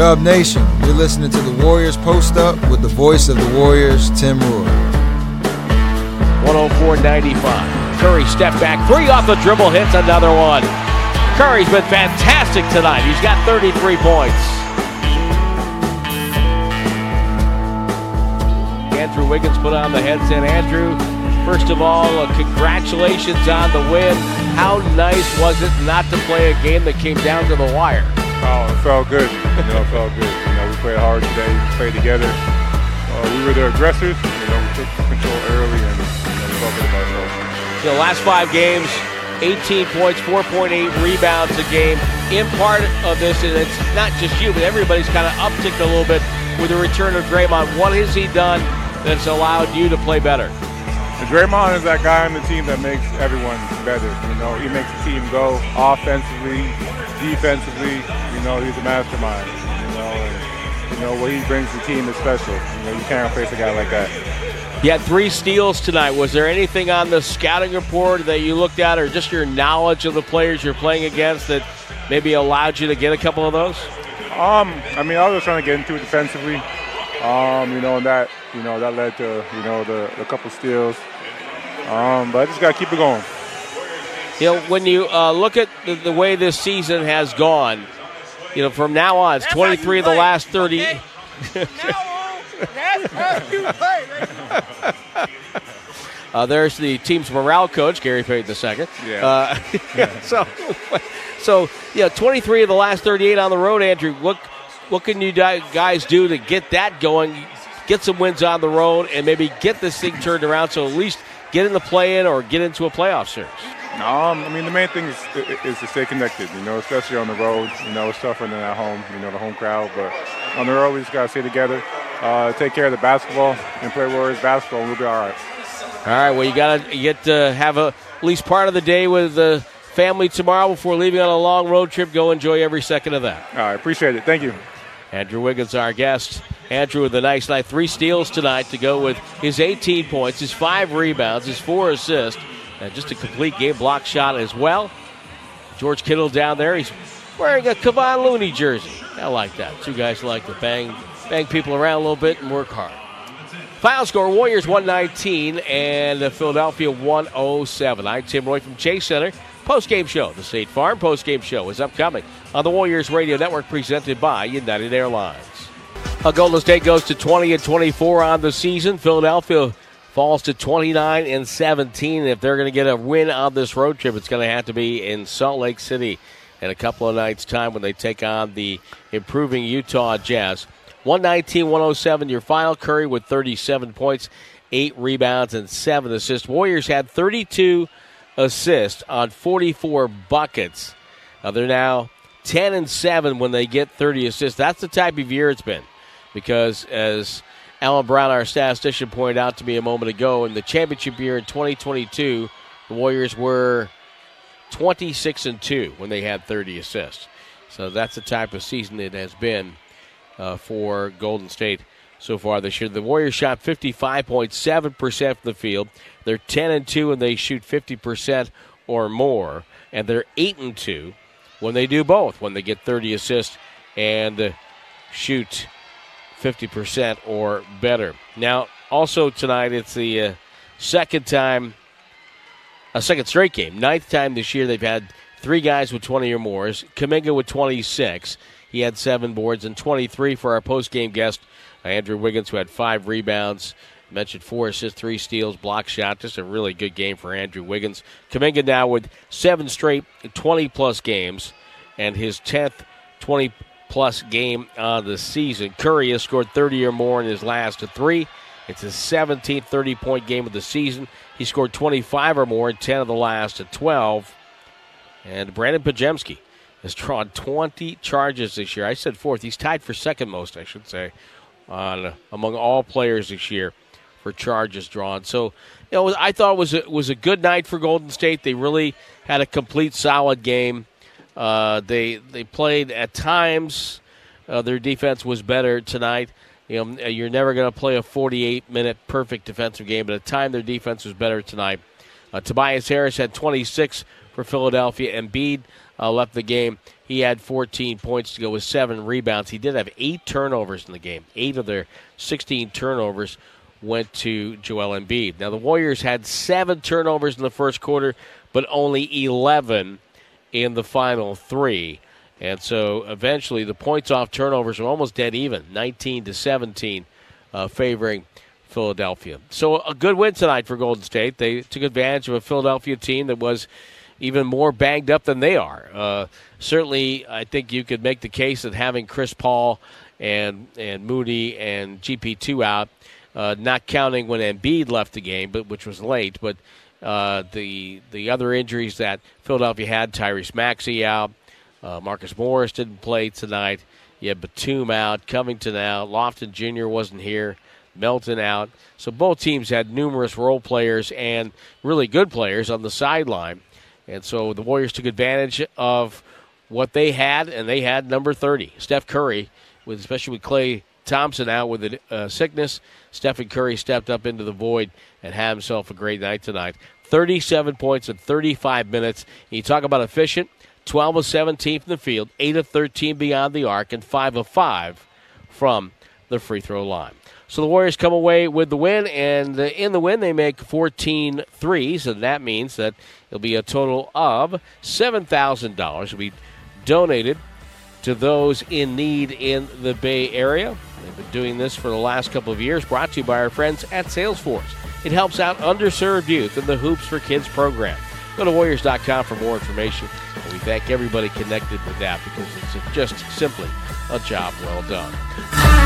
Dub Nation, you're listening to the Warriors Post Up with the voice of the Warriors, Tim Roye. 104.95. Curry step back, three off the dribble, hits another one. Curry's been fantastic tonight. He's got 33 points. Andrew Wiggins put on the headset. Andrew, first of all, uh, congratulations on the win. How nice was it not to play a game that came down to the wire? Oh, it felt good. You know, it felt good. You know, we played hard today. We played together. Uh, we were the aggressors. You know, we took control early and you know, we felt good about ourselves. The last five games, 18 points, 4.8 rebounds a game. In part of this, and it's not just you, but everybody's kind of upticked a little bit with the return of Draymond. What has he done that's allowed you to play better? And Draymond is that guy on the team that makes everyone better. You know, he makes the team go offensively, defensively. You know, he's a mastermind. You know, and you know what he brings to the team is special. You know, you can't replace a guy like that. You had three steals tonight. Was there anything on the scouting report that you looked at, or just your knowledge of the players you're playing against that maybe allowed you to get a couple of those? Um, I mean, I was trying to get into it defensively. Um, you know, and that you know that led to you know the, the couple steals. Um, but I just got to keep it going. You know, when you uh, look at the, the, way this season has gone, you know, from now on, it's 23 of the last 30. uh, there's the team's morale coach, Gary Payton II. Yeah. Uh, yeah. so, so yeah, 23 of the last 38 on the road, Andrew. What what can you guys do to get that going? Get some wins on the road and maybe get this thing turned around so at least get in the play in or get into a playoff series? Um, I mean, the main thing is, is to stay connected, you know, especially on the road. You know, it's tougher than at home, you know, the home crowd. But on the road, we just got to stay together, uh, take care of the basketball, and play Warriors basketball, and we'll be all right. All right, well, you got to get to have a, at least part of the day with the family tomorrow before leaving on a long road trip. Go enjoy every second of that. All right, appreciate it. Thank you. Andrew Wiggins, our guest. Andrew with a nice night. Three steals tonight to go with his 18 points, his five rebounds, his four assists, and just a complete game block shot as well. George Kittle down there. He's wearing a Kevon Looney jersey. I like that. Two guys like to bang, bang people around a little bit and work hard. Final score Warriors 119 and Philadelphia 107. I'm Tim Roye from Chase Center. Post game show. The State Farm post game show is upcoming on the Warriors Radio Network presented by United Airlines. A Golden State goes to 20 and 24 on the season. Philadelphia falls to 29 and 17. If they're going to get a win on this road trip, it's going to have to be in Salt Lake City in a couple of nights' time when they take on the improving Utah Jazz. 119 107, your final. Curry with 37 points, 8 rebounds, and 7 assists. Warriors had 32 assists on 44 buckets. Uh, they're now 10 and 7 when they get 30 assists. That's the type of year it's been because as Alan Brown, our statistician, pointed out to me a moment ago, in the championship year in 2022, the Warriors were 26 and 2 when they had 30 assists. So that's the type of season it has been uh, for Golden State so far this year. The Warriors shot 55.7% from the field. They're 10 and 2 and they shoot 50% or more, and they're 8 and 2 when they do both, when they get 30 assists and uh, shoot 50% or better. Now, also tonight, it's the uh, second time, a second straight game, ninth time this year they've had three guys with 20 or more. Kuminga with 26. He had seven boards and 23 for our post-game guest, Andrew Wiggins, who had five rebounds. Mentioned four assists, three steals, block shot. Just a really good game for Andrew Wiggins. Kuminga now with seven straight 20 plus games and his 10th 20 plus game on the season. Curry has scored 30 or more in his last three. It's his 17th 30 point game of the season. He scored 25 or more in 10 of the last 12. And Brandin Podziemski has drawn 20 charges this year. I said fourth. He's tied for second most, I should say, on among all players this year for charges drawn. So, you know, I thought it was a, was a good night for Golden State. They really had a complete, solid game. Uh, they they played at times. Uh, their defense was better tonight. You know, you're never going to play a 48 minute perfect defensive game, but at time their defense was better tonight. Uh, Tobias Harris had 26 for Philadelphia. Embiid uh, left the game. He had 14 points to go with seven rebounds. He did have eight turnovers in the game. Eight of their 16 turnovers went to Joel Embiid. Now, the Warriors had seven turnovers in the first quarter, but only 11 in the final three. And so eventually the points off turnovers were almost dead even 19 to 17, uh, favoring Philadelphia. So a good win tonight for Golden State. They took advantage of a Philadelphia team that was even more banged up than they are. Uh, certainly, I think you could make the case that having Chris Paul and and Moody and GP2 out, uh, not counting when Embiid left the game, but which was late, but uh, the the other injuries that Philadelphia had, Tyrese Maxey out, uh, Marcus Morris didn't play tonight. You had Batum out, Covington out, Lofton Jr. wasn't here. Melton out. So both teams had numerous role players and really good players on the sideline. And so the Warriors took advantage of what they had, and they had number 30, Steph Curry, with especially with Klay Thompson out with a uh, sickness. Stephen Curry stepped up into the void and had himself a great night tonight. 37 points in 35 minutes. You talk about efficient. 12 of 17 from the field, 8 of 13 beyond the arc, and 5 of 5 from the free throw line. So the Warriors come away with the win, and in the win, they make 14 threes, and that means that it'll be a total of $7,000 will be donated to those in need in the Bay Area. They've been doing this for the last couple of years, brought to you by our friends at Salesforce. It helps out underserved youth in the Hoops for Kids program. Go to Warriors.com for more information. And we thank everybody connected with that because it's just simply a job well done.